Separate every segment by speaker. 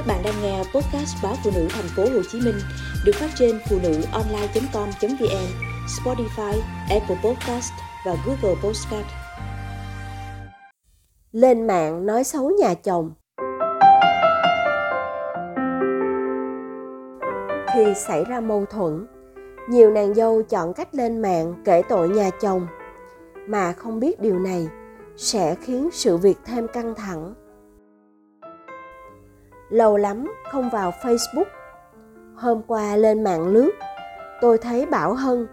Speaker 1: Các bạn đang nghe podcast báo phụ nữ thành phố Hồ Chí Minh được phát trên phụ nữ online.com.vn, Spotify, Apple Podcast và Google Podcast.
Speaker 2: Lên mạng nói xấu nhà chồng. Khi xảy ra mâu thuẫn, nhiều nàng dâu chọn cách lên mạng kể tội nhà chồng mà không biết điều này sẽ khiến sự việc thêm căng thẳng lâu lắm không vào facebook. Hôm qua lên mạng lướt, tôi thấy bảo hân,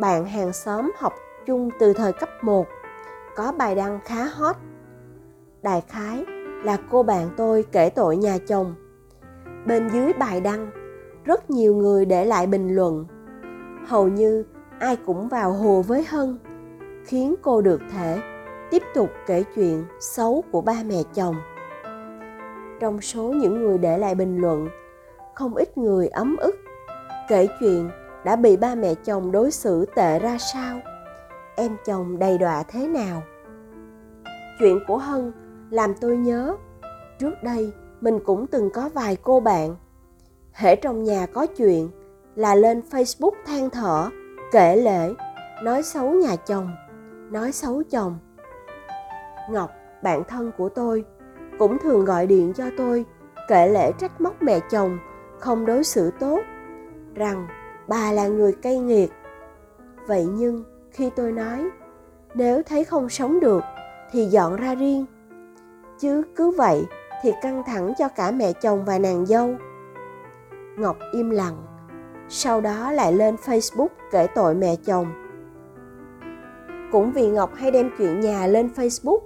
Speaker 2: bạn hàng xóm học chung từ thời cấp 1 có bài đăng khá hot. Đại khái là cô bạn tôi kể tội nhà chồng. Bên dưới bài đăng, rất nhiều người để lại bình luận. Hầu như ai cũng vào hồ với hân, khiến cô được thể tiếp tục kể chuyện xấu của ba mẹ chồng trong số những người để lại bình luận. Không ít người ấm ức, kể chuyện đã bị ba mẹ chồng đối xử tệ ra sao? Em chồng đầy đọa thế nào? Chuyện của hân làm tôi nhớ, trước đây mình cũng từng có vài cô bạn. Hễ trong nhà có chuyện là lên facebook than thở, kể lể, nói xấu nhà chồng, nói xấu chồng. Ngọc, bạn thân của tôi cũng thường gọi điện cho tôi, kể lễ trách móc mẹ chồng, không đối xử tốt, rằng bà là người cay nghiệt. Vậy nhưng khi tôi nói, nếu thấy không sống được, thì dọn ra riêng. Chứ cứ vậy thì căng thẳng cho cả mẹ chồng và nàng dâu. Ngọc im lặng, sau đó lại lên facebook kể tội mẹ chồng. Cũng vì ngọc hay đem chuyện nhà lên facebook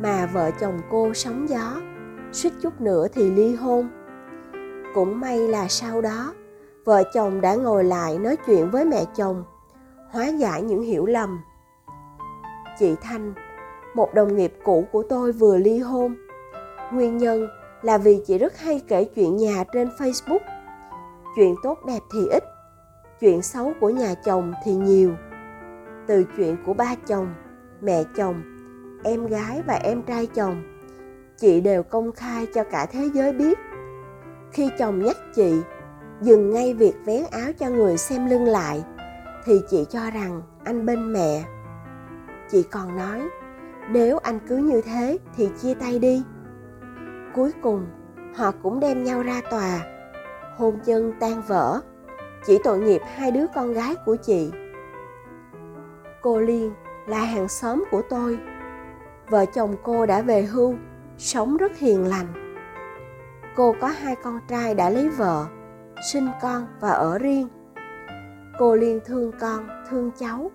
Speaker 2: mà vợ chồng cô sóng gió, suýt chút nữa thì ly hôn. Cũng may là sau đó, vợ chồng đã ngồi lại nói chuyện với mẹ chồng, hóa giải những hiểu lầm. Chị thanh, một đồng nghiệp cũ của tôi vừa ly hôn. Nguyên nhân là vì chị rất hay kể chuyện nhà trên facebook. Chuyện tốt đẹp thì ít, chuyện xấu của nhà chồng thì nhiều. Từ chuyện của ba chồng, mẹ chồng em gái và em trai chồng. Chị đều công khai cho cả thế giới biết. Khi chồng nhắc chị, dừng ngay việc vén áo cho người xem lưng lại, thì chị cho rằng anh bên mẹ. Chị còn nói, nếu anh cứ như thế thì chia tay đi. Cuối cùng, họ cũng đem nhau ra tòa. Hôn nhân tan vỡ, chỉ tội nghiệp hai đứa con gái của chị. Cô liên là hàng xóm của tôi vợ chồng cô đã về hưu, sống rất hiền lành. Cô có hai con trai đã lấy vợ, sinh con và ở riêng. Cô liên thương con, thương cháu.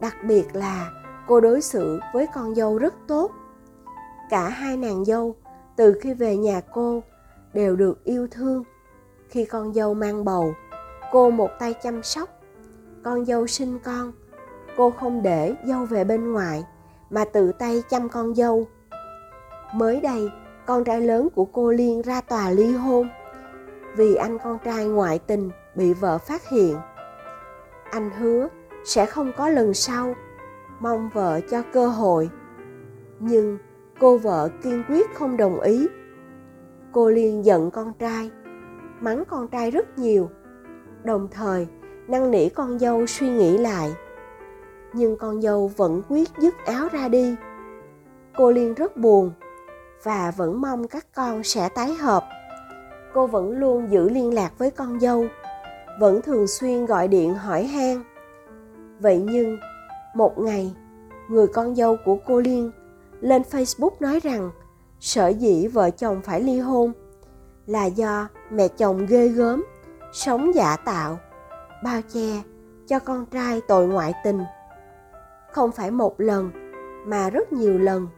Speaker 2: Đặc biệt là cô đối xử với con dâu rất tốt. Cả hai nàng dâu, từ khi về nhà cô, đều được yêu thương. Khi con dâu mang bầu, cô một tay chăm sóc. Con dâu sinh con, cô không để dâu về bên ngoài mà tự tay chăm con dâu. Mới đây, con trai lớn của cô liên ra tòa ly hôn. Vì anh con trai ngoại tình bị vợ phát hiện. Anh hứa sẽ không có lần sau mong vợ cho cơ hội. Nhưng cô vợ kiên quyết không đồng ý. Cô liên giận con trai, mắng con trai rất nhiều. Đồng thời, năn nỉ con dâu suy nghĩ lại nhưng con dâu vẫn quyết dứt áo ra đi. Cô liên rất buồn và vẫn mong các con sẽ tái hợp. Cô vẫn luôn giữ liên lạc với con dâu, vẫn thường xuyên gọi điện hỏi han. Vậy nhưng, một ngày, người con dâu của cô liên lên facebook nói rằng sở dĩ vợ chồng phải ly hôn là do mẹ chồng ghê gớm, sống giả tạo, bao che cho con trai tội ngoại tình không phải một lần, mà rất nhiều lần.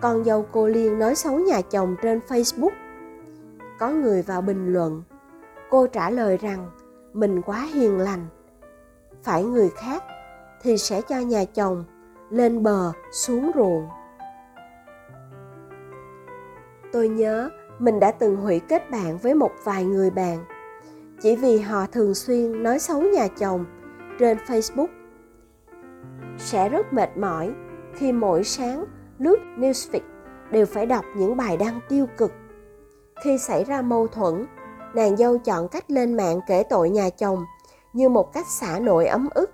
Speaker 2: Con dâu cô liên nói xấu nhà chồng trên facebook. Có người vào bình luận. Cô trả lời rằng, mình quá hiền lành. Phải người khác thì sẽ cho nhà chồng lên bờ xuống ruộng. Tôi nhớ, mình đã từng hủy kết bạn với một vài người bạn. Chỉ vì họ thường xuyên nói xấu nhà chồng trên facebook sẽ rất mệt mỏi khi mỗi sáng lướt newsfeed đều phải đọc những bài đăng tiêu cực. Khi xảy ra mâu thuẫn, nàng dâu chọn cách lên mạng kể tội nhà chồng như một cách xả nội ấm ức,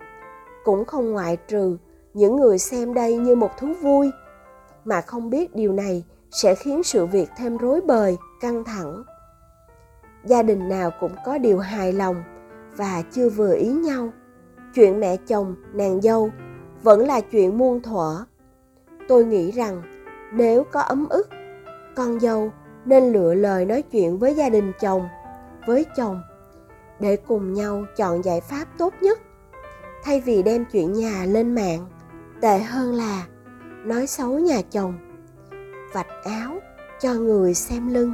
Speaker 2: cũng không ngoại trừ những người xem đây như một thú vui, mà không biết điều này sẽ khiến sự việc thêm rối bời, căng thẳng. Gia đình nào cũng có điều hài lòng và chưa vừa ý nhau. Chuyện mẹ chồng, nàng dâu vẫn là chuyện muôn thuở. Tôi nghĩ rằng nếu có ấm ức, con dâu nên lựa lời nói chuyện với gia đình chồng, với chồng, để cùng nhau chọn giải pháp tốt nhất. Thay vì đem chuyện nhà lên mạng, tệ hơn là nói xấu nhà chồng, vạch áo cho người xem lưng.